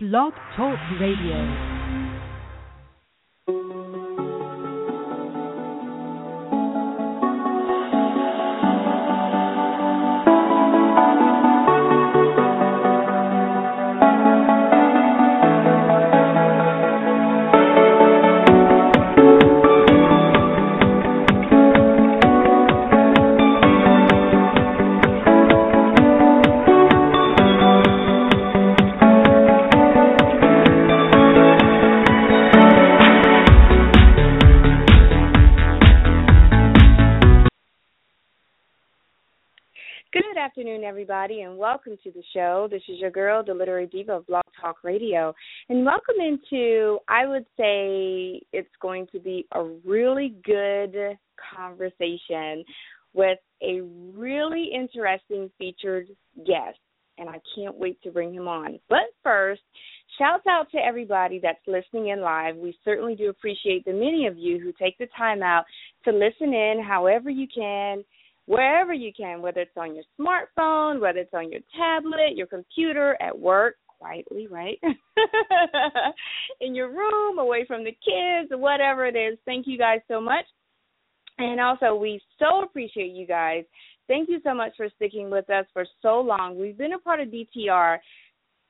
Blog Talk Radio. Everybody, and welcome to the show. This is your girl, the Literary Diva of Blog Talk Radio. And welcome into, I would say, it's going to be a really good conversation with a really interesting featured guest. And I can't wait to bring him on. But first, shouts out to everybody that's listening in live. We certainly do appreciate the many of you who take the time out to listen in however you can wherever you can, whether it's on your smartphone, whether it's on your tablet, your computer, at work, quietly, right? In your room, away from the kids, whatever it is. Thank you guys so much. And also, we so appreciate you guys. Thank you so much for sticking with us for so long. We've been a part of BTR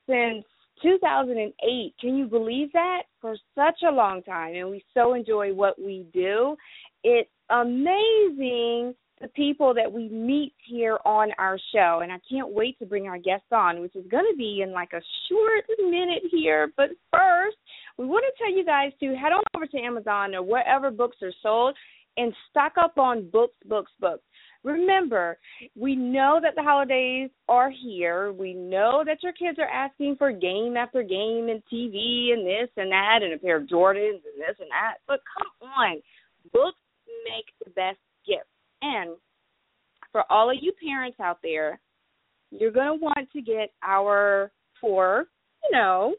since 2008. Can you believe that? For such a long time. And we so enjoy what we do. It's amazing the people that we meet here on our show. And I can't wait to bring our guests on, which is going to be in like a short minute here. But first, we want to tell you guys to head on over to Amazon or wherever books are sold and stock up on books, books, books. Remember, we know that the holidays are here. We know that your kids are asking for game after game and TV and this and that and a pair of Jordans and this and that. But come on, books make the best gift. And for all of you parents out there, you're going to want to get our for, you know,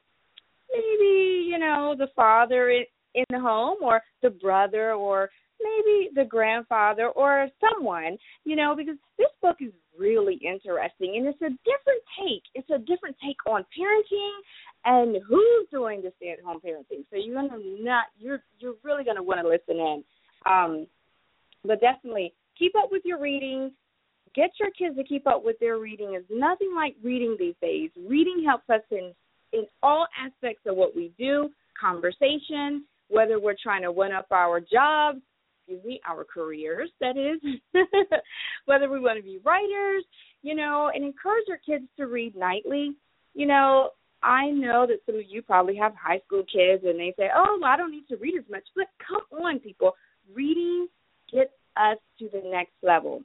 maybe, you know, the father in the home or the brother or maybe the grandfather or someone, you know, because this book is really interesting and it's a different take. It's a different take on parenting and who's doing the stay at home parenting. So you're gonna not you're you're really gonna want to listen in. Um but definitely keep up with your reading. Get your kids to keep up with their reading. Is nothing like reading these days. Reading helps us in in all aspects of what we do, conversation, whether we're trying to win up our jobs, excuse me, our careers, that is, whether we want to be writers, you know, and encourage your kids to read nightly. You know, I know that some of you probably have high school kids and they say, oh, well, I don't need to read as much. But come on, people. Reading gets us to the next level.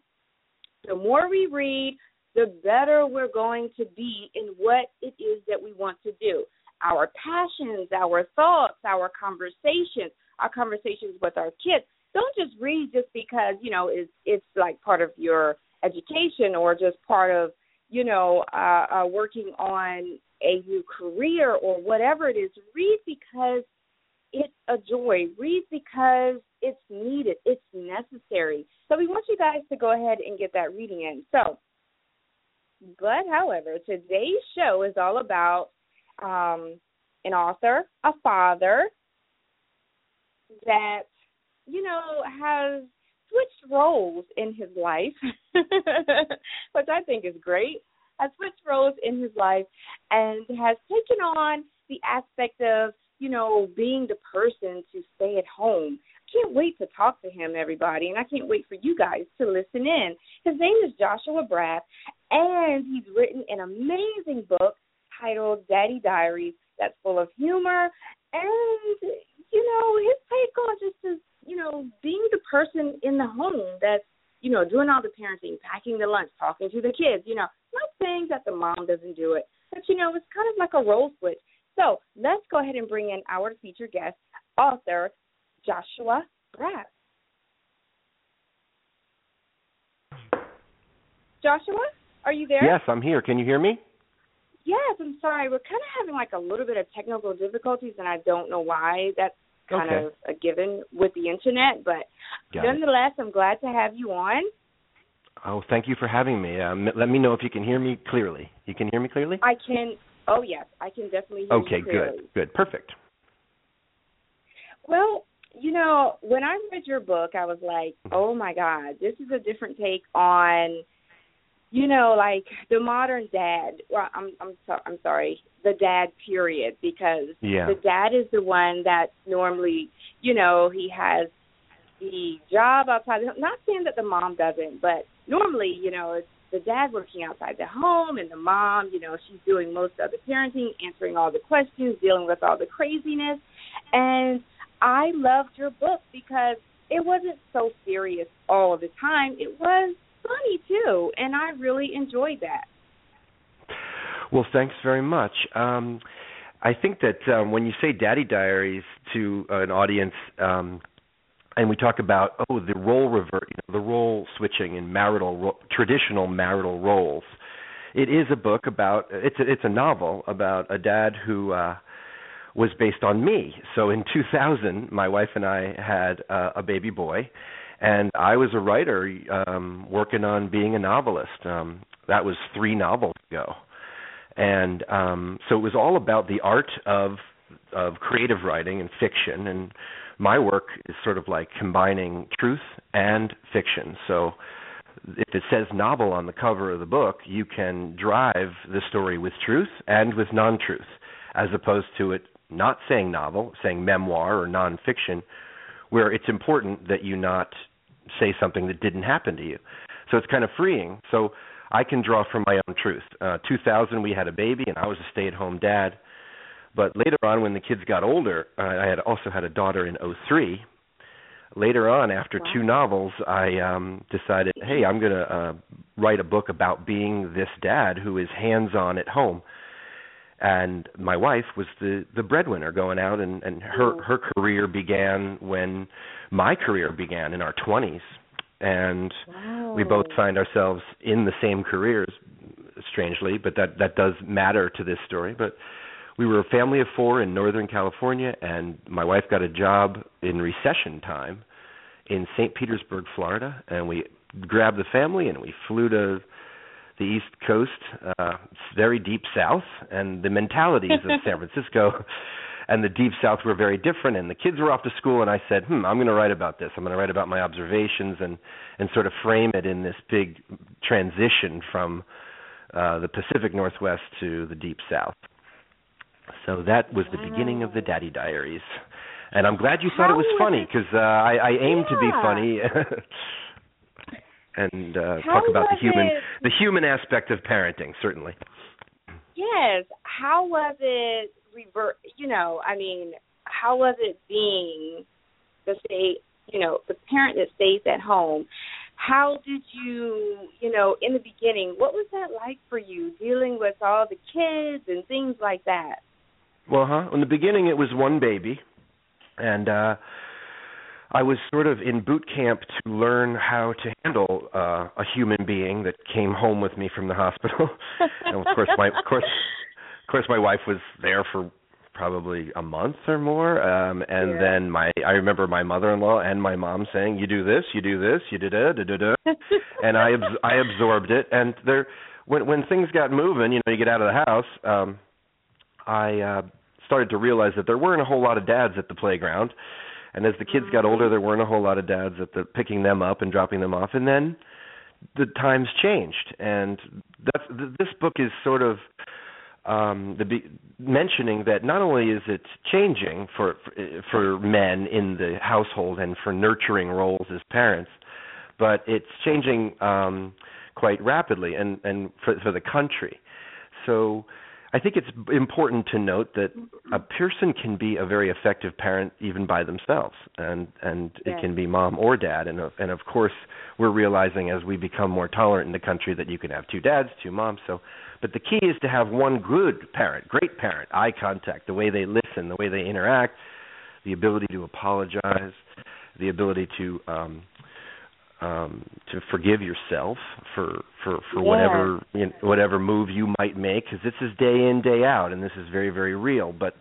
The more we read, the better we're going to be in what it is that we want to do. Our passions, our thoughts, our conversations, our conversations with our kids. Don't just read just because, you know, it's it's like part of your education or just part of, you know, uh, uh working on a new career or whatever it is. Read because it's a joy. Read because it's needed. It's necessary. So we want you guys to go ahead and get that reading in. So, but however, today's show is all about um, an author, a father that you know has switched roles in his life, which I think is great. Has switched roles in his life and has taken on the aspect of you know, being the person to stay at home. I can't wait to talk to him, everybody, and I can't wait for you guys to listen in. His name is Joshua Braff, and he's written an amazing book titled Daddy Diaries that's full of humor and, you know, his take on just as, you know, being the person in the home that's, you know, doing all the parenting, packing the lunch, talking to the kids, you know, not saying that the mom doesn't do it, but, you know, it's kind of like a role switch so let's go ahead and bring in our featured guest, author Joshua Braff. Joshua, are you there? Yes, I'm here. Can you hear me? Yes, I'm sorry. We're kind of having like a little bit of technical difficulties, and I don't know why. That's kind okay. of a given with the internet, but Got nonetheless, it. I'm glad to have you on. Oh, thank you for having me. Um, let me know if you can hear me clearly. You can hear me clearly? I can Oh yes, I can definitely hear okay, you clearly. good, good, perfect. Well, you know, when I read your book, I was like, Mm-hmm. "Oh my God, this is a different take on, you know, like the modern dad." Well, I'm I'm so, I'm sorry, the dad period, because Yeah. the dad is the one that normally, you know, he has the job outside. The, home. not saying that the mom doesn't, but normally, you know, it's the dad working outside the home, and the mom, you know, she's doing most of the parenting, answering all the questions, dealing with all the craziness, and I loved your book because it wasn't so serious all the time. It was funny too, and I really enjoyed that. Well, thanks very much. Um, I think that um, when you say "Daddy Diaries" to an audience, um, and we talk about oh the role revert, you know, the role switching in marital ro- traditional marital roles, it is a book about it's a, it's a novel about a dad who uh, was based on me. So in 2000, my wife and I had uh, a baby boy, and I was a writer um, working on being a novelist. Um, that was three novels ago and um so it was all about the art of of creative writing and fiction and my work is sort of like combining truth and fiction so if it says novel on the cover of the book you can drive the story with truth and with non-truth as opposed to it not saying novel saying memoir or non-fiction where it's important that you not say something that didn't happen to you so it's kind of freeing so I can draw from my own truth. Uh, 2000, we had a baby, and I was a stay-at-home dad. But later on, when the kids got older, uh, I had also had a daughter in '03. Later on, after Wow. two novels, I um, decided, hey, I'm going to uh, write a book about being this dad who is hands-on at home. And my wife was the the breadwinner going out, and and her Mm. her career began when my career began in our 20s, and Wow. we both find ourselves in the same careers strangely but that that does matter to this story but we were a family of four in northern california and my wife got a job in recession time in st petersburg florida and we grabbed the family and we flew to the east coast uh very deep south and the mentalities of san francisco and the deep south were very different and the kids were off to school and i said hmm i'm going to write about this. I'm going to write about my observations and and sort of frame it in this big transition from uh the pacific northwest to the deep south so that was the beginning of the daddy diaries and i'm glad you thought it was was funny because uh i i aim to be funny and uh How talk about the human it- the human aspect of parenting certainly Yes. How was it revert? You know, I mean, how was it being the stay? You know, the parent that stays at home. How did you, you know, in the beginning, what was that like for you dealing with all the kids and things like that? Well, huh? In the beginning, it was one baby, and uh I was sort of in boot camp to learn how to handle uh a human being that came home with me from the hospital. and of course, my of course, of course, my wife was there for probably a month or more. Um and Yeah. then my I remember my mother-in-law and my mom saying, "You do this, you do this, you da da da da da." and I abs- I absorbed it. And there, when when things got moving, you know, you get out of the house. Um, I uh, started to realize that there weren't a whole lot of dads at the playground, and as the kids got older, there weren't a whole lot of dads at the picking them up and dropping them off. And then the times changed, and that's this book is sort of um the be- mentioning that not only is it changing for for men in the household and for nurturing roles as parents but it's changing um quite rapidly and and for for the country. So i think it's important to note that a person can be a very effective parent even by themselves and and Yes. it can be mom or dad and of- and of course we're realizing as we become more tolerant in the country that you can have two dads two moms so but the key is to have one good parent great parent eye contact the way they listen the way they interact the ability to apologize the ability to um um to forgive yourself for for for Yeah. whatever you know, whatever move you might make because this is day in day out and this is very very real but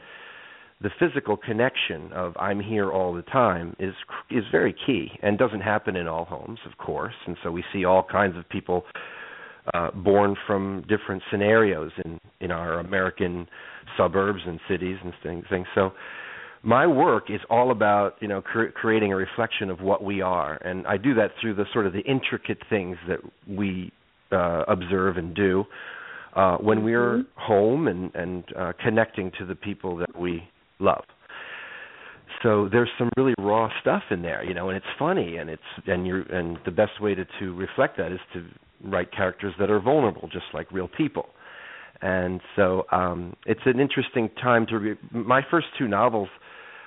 the physical connection of I'm here all the time is is very key and doesn't happen in all homes of course and so we see all kinds of people uh, born from different scenarios in in our American suburbs and cities and things. things. So my work is all about you know cre- creating a reflection of what we are, and I do that through the sort of the intricate things that we uh, observe and do uh, when mm-hmm. we're home and and uh, connecting to the people that we love. So there's some really raw stuff in there, you know, and it's funny, and it's and you and the best way to to reflect that is to write characters that are vulnerable, just like real people. And so um, it's an interesting time to. Re- my first two novels,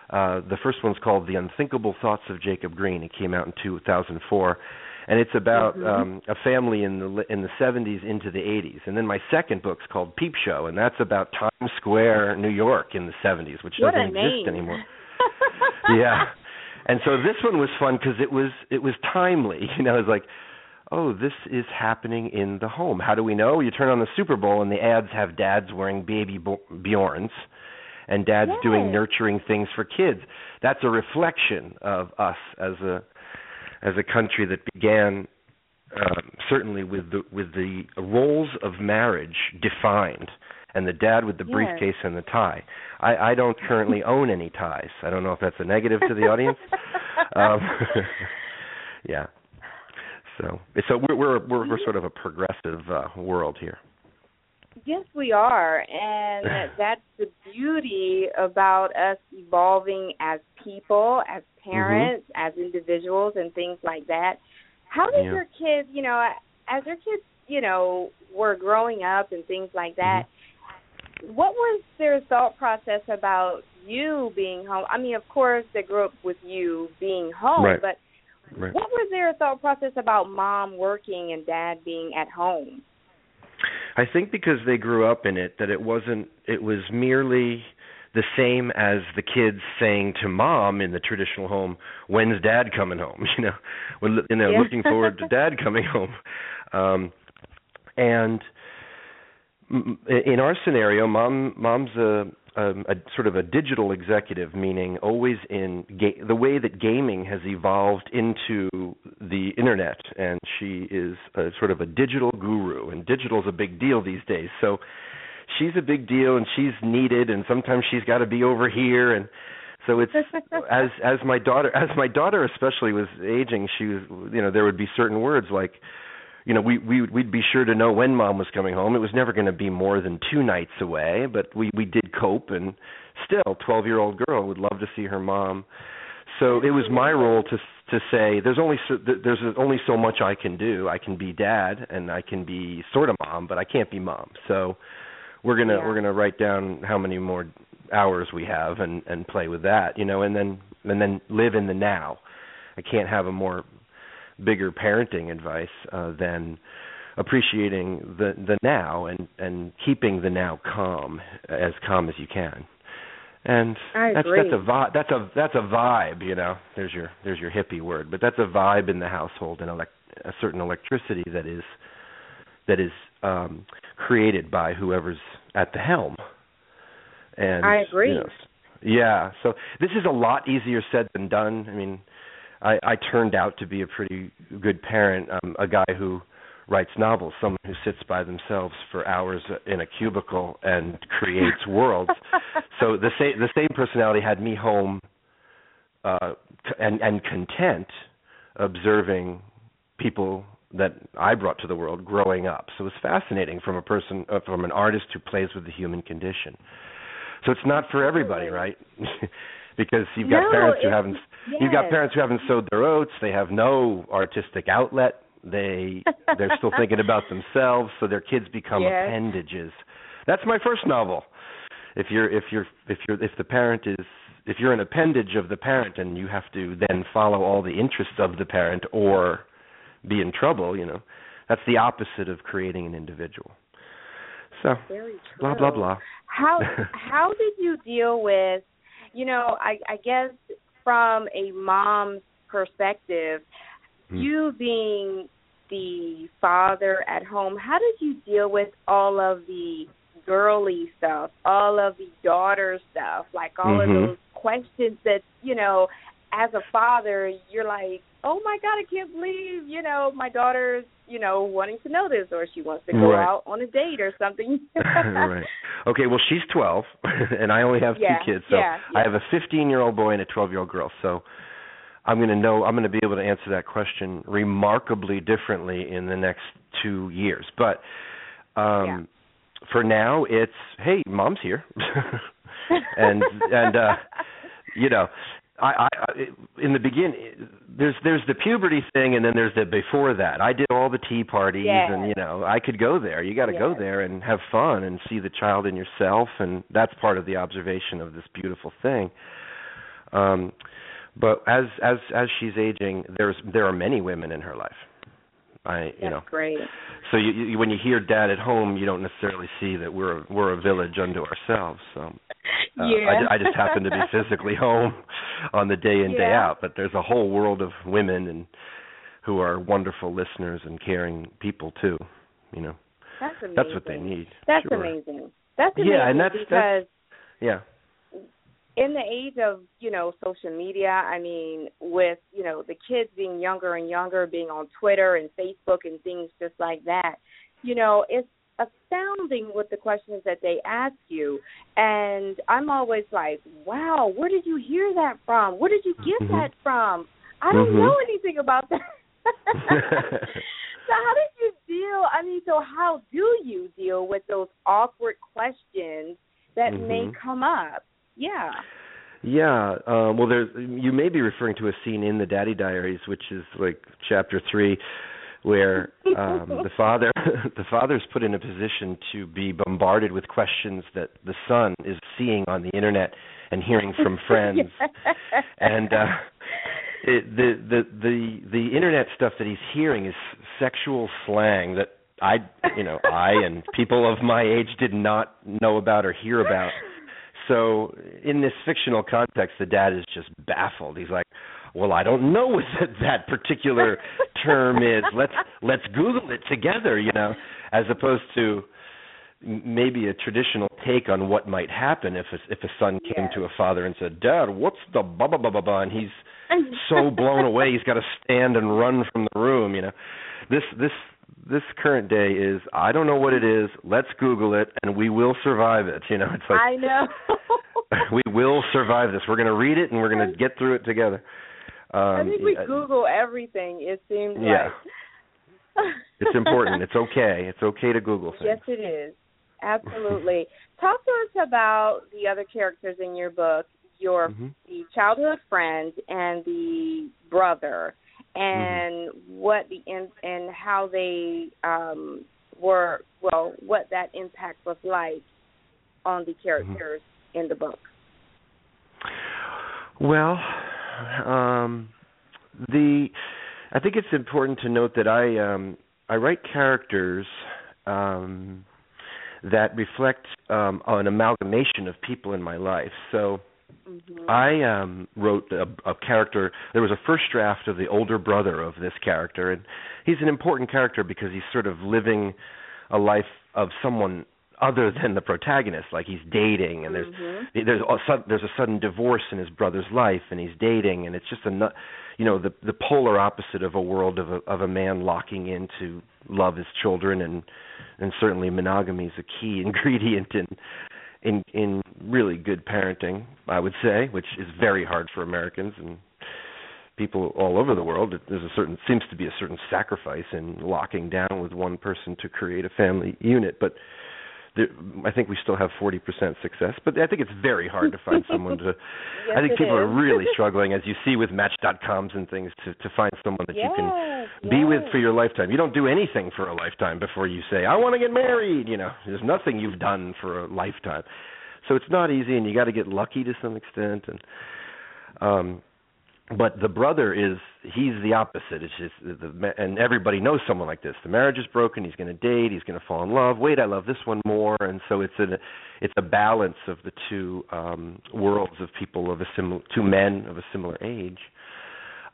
uh, the first one's called The Unthinkable Thoughts of Jacob Green. It came out in 2004, and it's about mm-hmm. um, a family in the in the 70s into the 80s. And then my second book's called Peep Show, and that's about Times Square, New York, in the 70s, which what doesn't exist anymore. yeah. And so this one was fun because it was it was timely. You know, it's like oh, this is happening in the home. How do we know? You turn on the Super Bowl and the ads have dads wearing baby Bjorns and dads yes. doing nurturing things for kids. That's a reflection of us as a as a country that began um, certainly with the with the roles of marriage defined and the dad with the yes. briefcase and the tie. I, I don't currently own any ties. I don't know if that's a negative to the audience. um, yeah, so so we're we're we're, we're sort of a progressive uh, world here. Yes, we are, and that's the beauty about us evolving as people, as parents, mm-hmm. as individuals, and things like that. How did yeah. your kids, you know, as your kids, you know, were growing up and things like that? Mm-hmm. What was their thought process about you being home? I mean, of course, they grew up with you being home, right. but Right. What was their thought process about mom working and dad being at home? I think because they grew up in it that it wasn't it was merely the same as the kids saying to mom in the traditional home, "When's dad coming home?" You know, when you know, yeah. looking forward to dad coming home. Um and in our scenario, mom mom's a um, a sort of a digital executive, meaning always in ga- the way that gaming has evolved into the internet, and she is a, sort of a digital guru, and digital is a big deal these days. So she's a big deal, and she's needed, and sometimes she's got to be over here, and so it's as as my daughter as my daughter especially was aging, she was you know there would be certain words like you know, we we we'd be sure to know when mom was coming home. It was never going to be more than two nights away, but we we did cope, and still, twelve year old girl would love to see her mom. So it was my role to to say there's only so, there's only so much I can do. I can be dad and I can be sort of mom, but I can't be mom. So we're gonna yeah. we're gonna write down how many more hours we have and and play with that, you know, and then and then live in the now. I can't have a more bigger parenting advice uh, than appreciating the the now and and keeping the now calm as calm as you can. And that's that's a vibe. That's a that's a vibe. You know, there's your there's your hippie word, but that's a vibe in the household and elect, a certain electricity that is that is um created by whoever's at the helm. And I agree. You know, yeah, so this is a lot easier said than done. I mean, I, I turned out to be a pretty good parent. Um, a guy who writes novels, someone who sits by themselves for hours in a cubicle and creates worlds. So the same the same personality had me home uh, and and content observing people that I brought to the world growing up. So it was fascinating from a person uh, from an artist who plays with the human condition. So it's not for everybody, right? because you've got no, parents who haven't yes. you've got parents who haven't sowed their oats. They have no artistic outlet. They they're still thinking about themselves so their kids become yes. appendages. That's my first novel. If you're if you're if you're if the parent is if you're an appendage of the parent and you have to then follow all the interests of the parent or be in trouble you know that's the opposite of creating an individual. So blah blah blah. How how did you deal with you know, I, I guess from a mom's perspective, mm. you being the father at home, how did you deal with all of the girly stuff, all of the daughter stuff, like all mm-hmm. of those questions that, you know, as a father, you're like, oh my god, I can't believe you know my daughter's you know wanting to know this, or she wants to go Right. out on a date or something. right. Okay. Well, she's 12, and I only have Yeah, two kids, so yeah, I have a 15 year old boy and a 12 year old girl. So I'm going to know. I'm going to be able to answer that question remarkably differently in the next two years. But um for now, it's hey, mom's here, and and uh you know. I, I in the beginning there's there's the puberty thing and then there's the before that. I did all the tea parties Yes. and you know I could go there. You got to go there and have fun and see the child in yourself and that's part of the observation of this beautiful thing. Um but as as as she's aging there's there are many women in her life. I you That's know great. so you, you when you hear dad at home you don't necessarily see that we're a, we're a village unto ourselves. So uh, yeah. I, I just happen to be physically home on the day in day out, but there's a whole world of women and who are wonderful listeners and caring people too. You know, That's amazing. that's what they need. That's sure. amazing. That's amazing Yeah, and that's- because that's- Yeah. in the age of you know social media i mean with you know the kids being younger and younger being on twitter and facebook and things just like that you know it's astounding with the questions that they ask you and i'm always like wow where did you hear that from where did you get Mhm. that from i don't Mhm. know anything about that so how did you deal i mean so how do you deal with those awkward questions that may Mhm. come up yeah Yeah, um, well, there's you may be referring to a scene in the Daddy Diaries, which is like chapter three, where um, the father the father's put in a position to be bombarded with questions that the son is seeing on the internet and hearing from friends, and uh, it, the the the the internet stuff that he's hearing is sexual slang that I you know I and people of my age did not know about or hear about. So in this fictional context, the dad is just baffled. He's like, "Well, I don't know what that, that particular term is. Let's let's Google it together." You know, as opposed to maybe a traditional take on what might happen if a, if a son came Yes. to a father and said, "Dad, what's the blah blah blah blah blah," and he's so blown away he's got to stand and run from the room. You know, this this this current day is I don't know what it is. Let's Google it, and we will survive it. You know, it's like I know. we will survive this. We're going to read it and we're going to get through it together. Um, I think we Google everything. It seems Yeah. like It's important. It's okay. It's okay to Google things. Yes, it is. Absolutely. Talk to us about the other characters in your book. Your Mhm. the childhood friend and the brother, and what the in, and how they um were well, what that impact was like on the characters in the book. Well, um, the I think it's important to note that I um, I write characters um, that reflect um, an amalgamation of people in my life. So Mm-hmm. I um wrote a, a character. There was a first draft of the older brother of this character, and he's an important character because he's sort of living a life of someone other than the protagonist. Like he's dating, and there's Mhm. there's a there's a sudden divorce in his brother's life, and he's dating, and it's just a you know the the polar opposite of a world of a of a man locking in to love his children, and and certainly monogamy is a key ingredient in in in really good parenting, I would say, which is very hard for Americans and people all over the world. There's a certain seems to be a certain sacrifice in locking down with one person to create a family unit, but there, I think we still have 40% success, but I think it's very hard to find someone to. Yes, I think people are really struggling, as you see with Match.coms and things, to to find someone that you can Yes, be with for your lifetime. You don't do anything for a lifetime before you say, "I want to get married." You know, there's nothing you've done for a lifetime. So it's not easy, and you got to get lucky to some extent. And um, but the brother is he's the opposite. It's just the, the and everybody knows someone like this. The marriage is broken. He's going to date. He's going to fall in love. Wait, I love this one more. And so it's a it's a balance of the two um worlds of people of a similar two men of a similar age.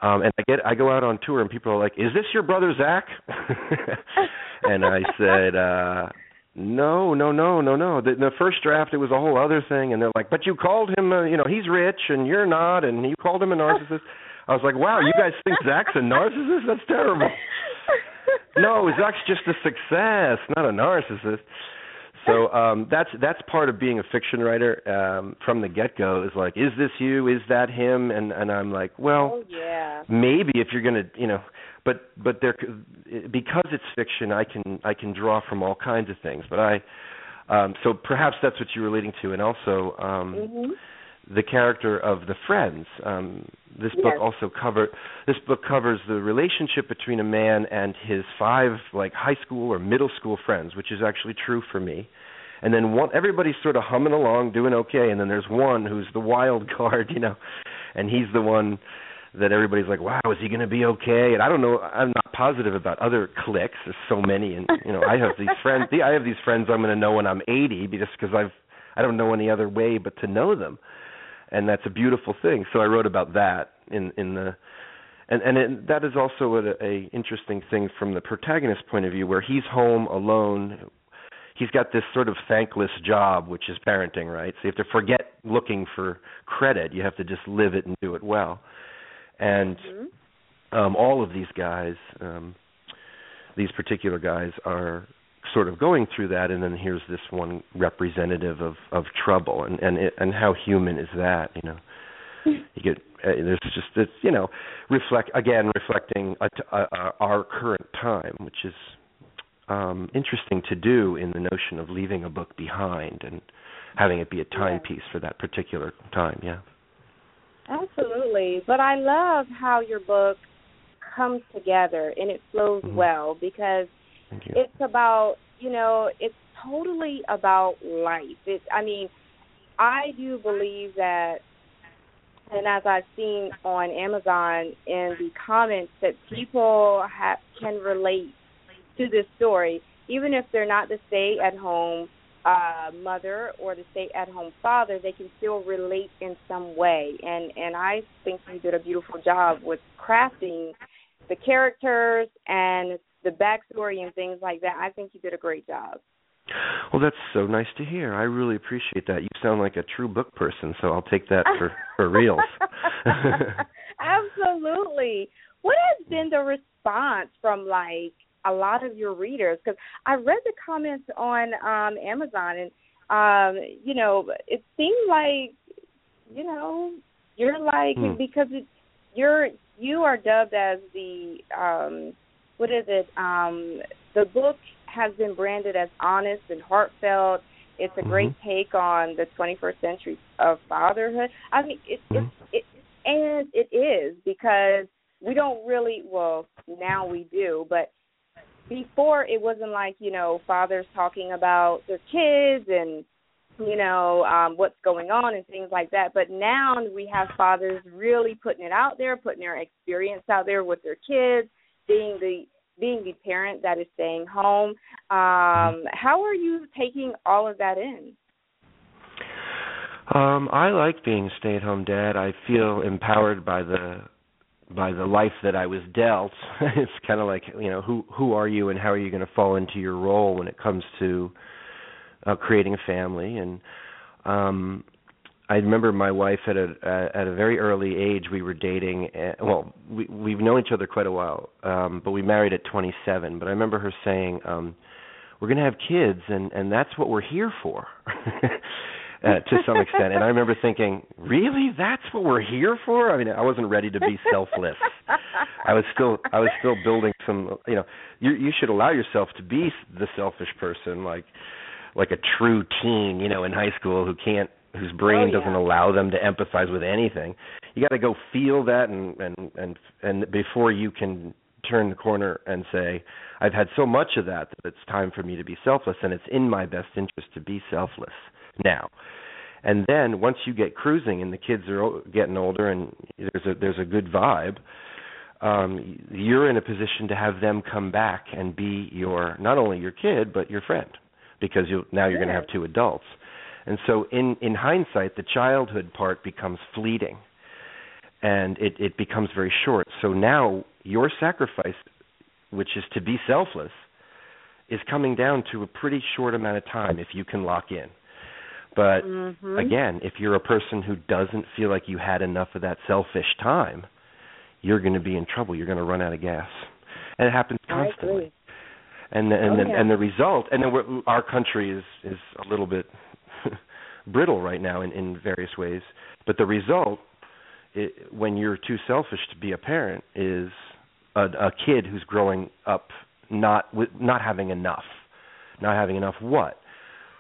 Um and I get I go out on tour and people are like, "Is this your brother Zach?" and I said, uh no, no, no, no, no. The, the first draft, it was a whole other thing, and they're like, "But you called him, uh, you know, he's rich, and you're not, and you called him a narcissist." I was like, wow, you guys think Zach's a narcissist? That's terrible. no, Zach's just a success, not a narcissist. So um that's that's part of being a fiction writer um from the get go is like is this you is that him and and I'm like well oh, yeah. maybe if you're going to you know but but there because it's fiction I can I can draw from all kinds of things but I um so perhaps that's what you were leading to and also um mm-hmm the character of the friends. Um, this yes. book also cover this book covers the relationship between a man and his five like high school or middle school friends, which is actually true for me. And then one everybody's sort of humming along, doing okay, and then there's one who's the wild card, you know, and he's the one that everybody's like, "Wow, is he going to be okay?" And I don't know. I'm not positive about other cliques. There's so many, and you know, I have these friends. I have these friends I'm going to know when I'm 80, just because I've I don't know any other way but to know them and that's a beautiful thing. So I wrote about that in in the and and it, that is also a, a interesting thing from the protagonist's point of view, where he's home alone. He's got this sort of thankless job, which is parenting, right? So you have to forget looking for credit. You have to just live it and do it well. And mm-hmm. um, all of these guys, um, these particular guys, are sort of going through that, and then here's this one representative of of trouble, and and it, and how human is that? You know, you get uh, there's just it's you know reflect again reflecting a, a, a, our current time, which is um interesting to do in the notion of leaving a book behind and having it be a timepiece for that particular time. Yeah. Absolutely, but I love how your book comes together and it flows mm-hmm. well because it's about you know it's totally about life. It, I mean, I do believe that, and as I've seen on Amazon in the comments, that people have, can relate to this story, even if they're not the stay-at-home uh, mother or the stay-at-home father, they can still relate in some way. And and I think you did a beautiful job with crafting the characters and the backstory and things like that. I think you did a great job. Well, that's so nice to hear. I really appreciate that. You sound like a true book person, so I'll take that for for reals. Absolutely. What has been the response from like a lot of your readers? Because I read the comments on um Amazon, and um, you know, it seemed like you know you're like hmm. because it, you're you are dubbed as the um what is it? Um, the book has been branded as honest and heartfelt. It's a mm-hmm. great take on the 21st century of fatherhood. I mean, it, mm-hmm. it, it, and it is because we don't really. Well, now we do, but before it wasn't like you know fathers talking about their kids and you know um what's going on and things like that but now we have fathers really putting it out there putting their experience out there with their kids being the being the parent that is staying home. Um, how are you taking all of that in? Um, I like being a stay-at-home dad. I feel empowered by the by the life that I was dealt. it's kind of like you know who who are you and how are you going to fall into your role when it comes to uh, creating a family and um I remember my wife at a uh, at a very early age we were dating. Uh, well, we we've known each other quite a while, um, but we married at 27. But I remember her saying, um, "We're going to have kids, and and that's what we're here for." uh, to some extent, and I remember thinking, "Really? That's what we're here for?" I mean, I wasn't ready to be selfless. I was still I was still building some. You know, you you should allow yourself to be the selfish person, like like a true teen, you know, in high school who can't whose brain oh, yeah. doesn't allow them to empathize with anything. You got to go feel that and and and and before you can turn the corner and say, I've had so much of that that it's time for me to be selfless and it's in my best interest to be selfless now. And then once you get cruising and the kids are getting older and there's a there's a good vibe, um you're in a position to have them come back and be your not only your kid but your friend because you now you're going to have two adults and so in in hindsight, the childhood part becomes fleeting, and it it becomes very short. So now your sacrifice, which is to be selfless, is coming down to a pretty short amount of time if you can lock in. But mm-hmm. again, if you're a person who doesn't feel like you had enough of that selfish time, you're going to be in trouble. You're going to run out of gas, and it happens constantly. And the, and oh, the, yeah. and the result, and then we're, our country is is a little bit brittle right now in in various ways. But the result, it, when you're too selfish to be a parent, is a, a kid who's growing up not with not having enough, not having enough what,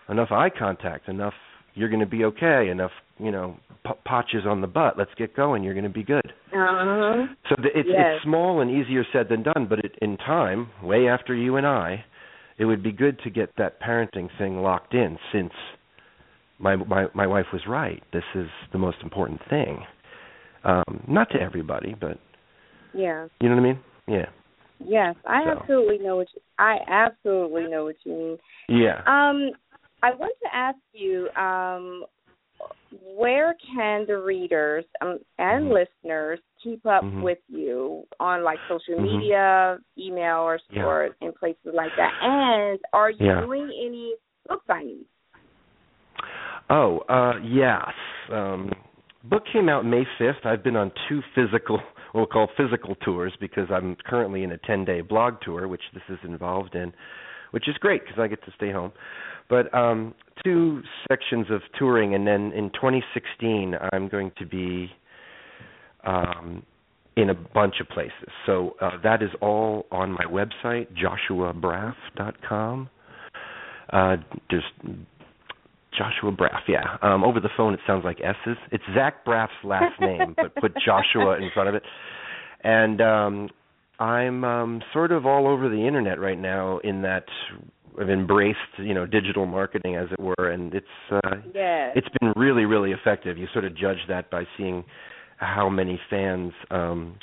enough eye contact, enough you're going to be okay, enough you know p- potches on the butt. Let's get going. You're going to be good. Uh-huh. So the, it's Yes. it's small and easier said than done, but it, in time, way after you and I, it would be good to get that parenting thing locked in. Since my my my wife was right, this is the most important thing. Um, not to everybody, but Yeah. you know what I mean? Yeah. Yes, I So. absolutely know what you, I absolutely know what you mean. Yeah. Um, I want to ask you, um, where can the readers um, and Mhm. listeners keep up Mhm. with you on like social Mhm. media, email, or Yeah. or in places like that? And are you Yeah. doing any book signings? Oh, uh yes. Um book came out May 5th. I've been on two physical, what we'll call physical tours because I'm currently in a 10-day blog tour which this is involved in, which is great because I get to stay home. But um two sections of touring and then in 2016 I'm going to be um in a bunch of places. So uh, that is all on my website, joshuabraff.com. Uh, there's Joshua Braff, yeah. Um, over the phone, it sounds like S's. It's Zach Braff's last name, but put Joshua in front of it. And um, I'm um, sort of all over the internet right now. In that I've embraced, you know, digital marketing, as it were, and it's uh, Yes. it's been really, really effective. You sort of judge that by seeing how many fans um,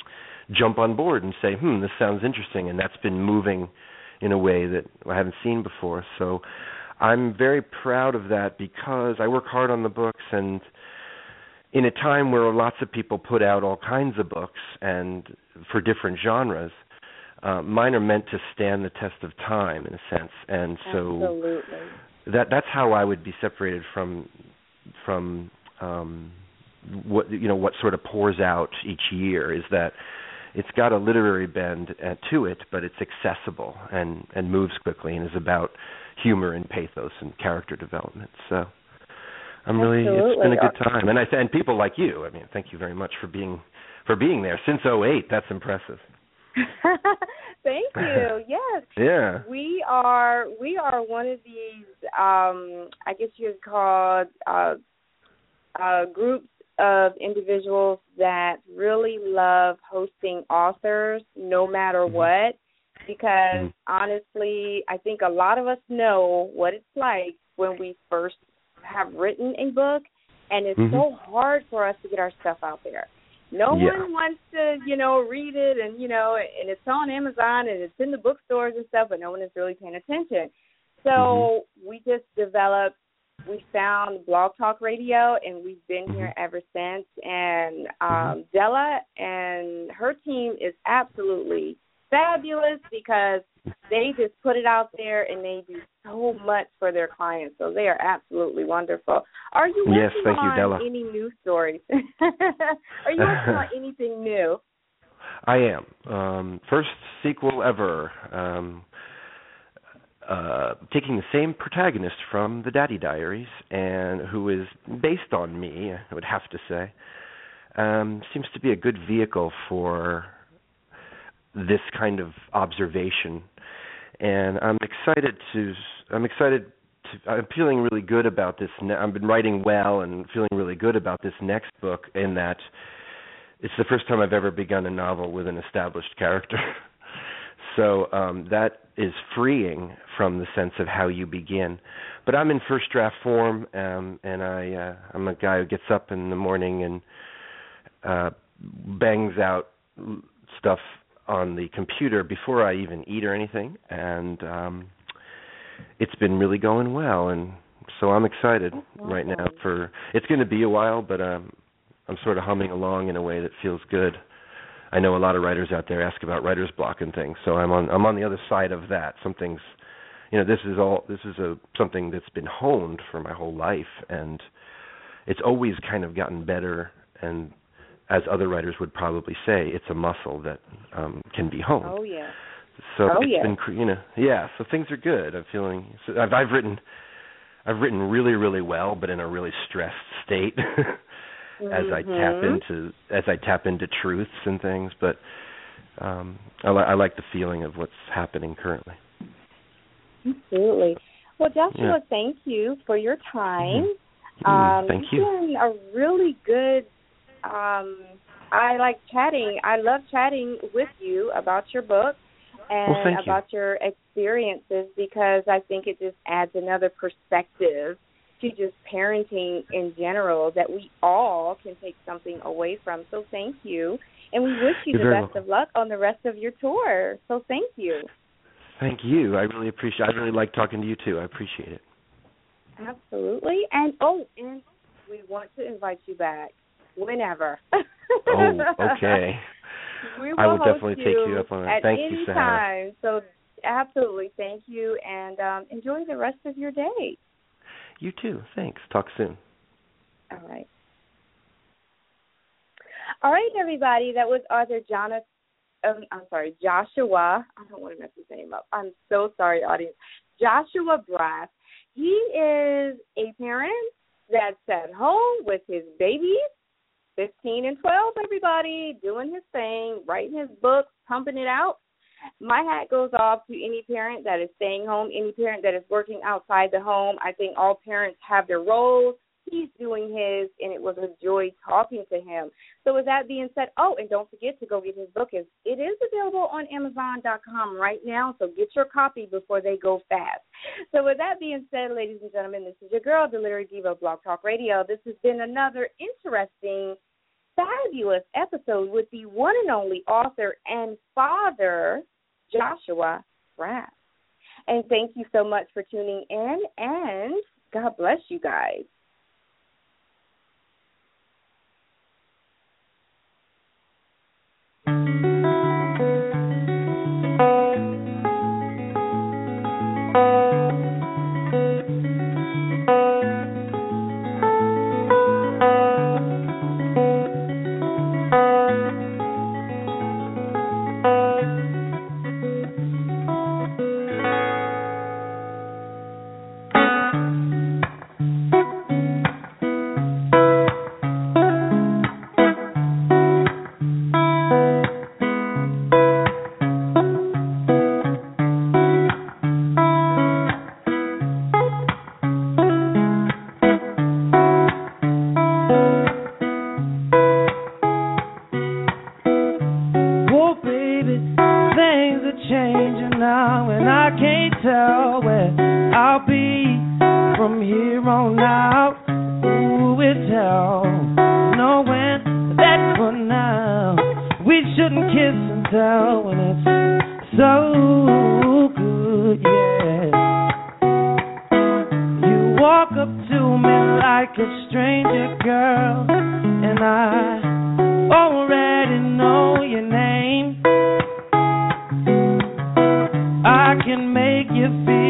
jump on board and say, "Hmm, this sounds interesting," and that's been moving in a way that I haven't seen before. So I'm very proud of that because I work hard on the books and in a time where lots of people put out all kinds of books and for different genres, uh, mine are meant to stand the test of time in a sense. And so Absolutely. that that's how I would be separated from from um what you know what sort of pours out each year is that it's got a literary bend uh, to it, but it's accessible and and moves quickly and is about humor and pathos and character development. So I'm really it's been a good time, and I and people like you. I mean, thank you very much for being for being there since '08. That's impressive. Thank you. Yes. Yeah. We are we are one of these um I guess you'd call uh uh groups of individuals that really love hosting authors no matter Mhm. what because Mhm. honestly I think a lot of us know what it's like when we first have written a book and it's Mhm. so hard for us to get our stuff out there. No Yeah. one wants to, you know, read it and you know, and it's on Amazon and it's in the bookstores and stuff, but no one is really paying attention. So Mm-hmm. we just developed we found Blog Talk Radio and we've been here ever since and Mm-hmm. um Della and her team is absolutely fabulous because they just put it out there and they do so much for their clients. So they are absolutely wonderful. Are you working Yes, thank you, on Della. any news stories? are you working on anything new? I am. Um, first sequel ever. Um, uh, taking the same protagonist from the Daddy Diaries, and who is based on me, I would have to say, um, seems to be a good vehicle for this kind of observation. And I'm excited to. I'm excited. To, I'm feeling really good about this. Ne- I've been writing well and feeling really good about this next book. In that, it's the first time I've ever begun a novel with an established character. so um, that is freeing from the sense of how you begin. But I'm in first draft form, um, and I uh, I'm a guy who gets up in the morning and uh, bangs out stuff on the computer before I even eat or anything, and um, it's been really going well. And so I'm excited right now for. It's going to be a while, but um, I'm sort of humming along in a way that feels good. I know a lot of writers out there ask about writer's block and things, so I'm on I'm on the other side of that. Something's, you know, this is all this is a something that's been honed for my whole life, and it's always kind of gotten better and as other writers would probably say, it's a muscle that um, can be honed. Oh yeah. So oh, it's yeah. been, you know, yeah. So things are good. I'm feeling. So I've, I've written, I've written really, really well, but in a really stressed state as I tap Mhm. into as I tap into truths and things. But um, I, li- I like the feeling of what's happening currently. Absolutely. Well, Joshua, Yeah. thank you for your time. Mm, Um, thank you've you. been a really good. Um, I like chatting. I love chatting with you about your book and Well, thank you. about your experiences because I think it just adds another perspective to just parenting in general that we all can take something away from. So thank you. And we wish you You're the best welcome. of luck on the rest of your tour. So thank you. Thank you. I really appreciate. I really like talking to you too. I appreciate it. Absolutely. And oh, and we want to invite you back whenever. Oh, okay. We will I will definitely take you up on that. At Thank any you, Sahara. time. So absolutely, thank you, and um, enjoy the rest of your day. You too. Thanks. Talk soon. All right. All right, everybody. That was author Jonathan. Um, I'm sorry, Joshua. I don't want to mess his name up. I'm so sorry, audience. Joshua Braff. He is a parent that's at home with his babies, 15 and 12, everybody, doing his thing, writing his books, pumping it out. My hat goes off to any parent that is staying home, any parent that is working outside the home. I think all parents have their roles. He's doing his, and it was a joy talking to him. So, with that being said, oh, and don't forget to go get his book. It is available on Amazon.com right now, so get your copy before they go fast. So, with that being said, ladies and gentlemen, this is your girl, the Literary Diva Blog Talk Radio. This has been another interesting, fabulous episode with the one and only author and father, Joshua Braff. And thank you so much for tuning in, and God bless you guys. Can make you feel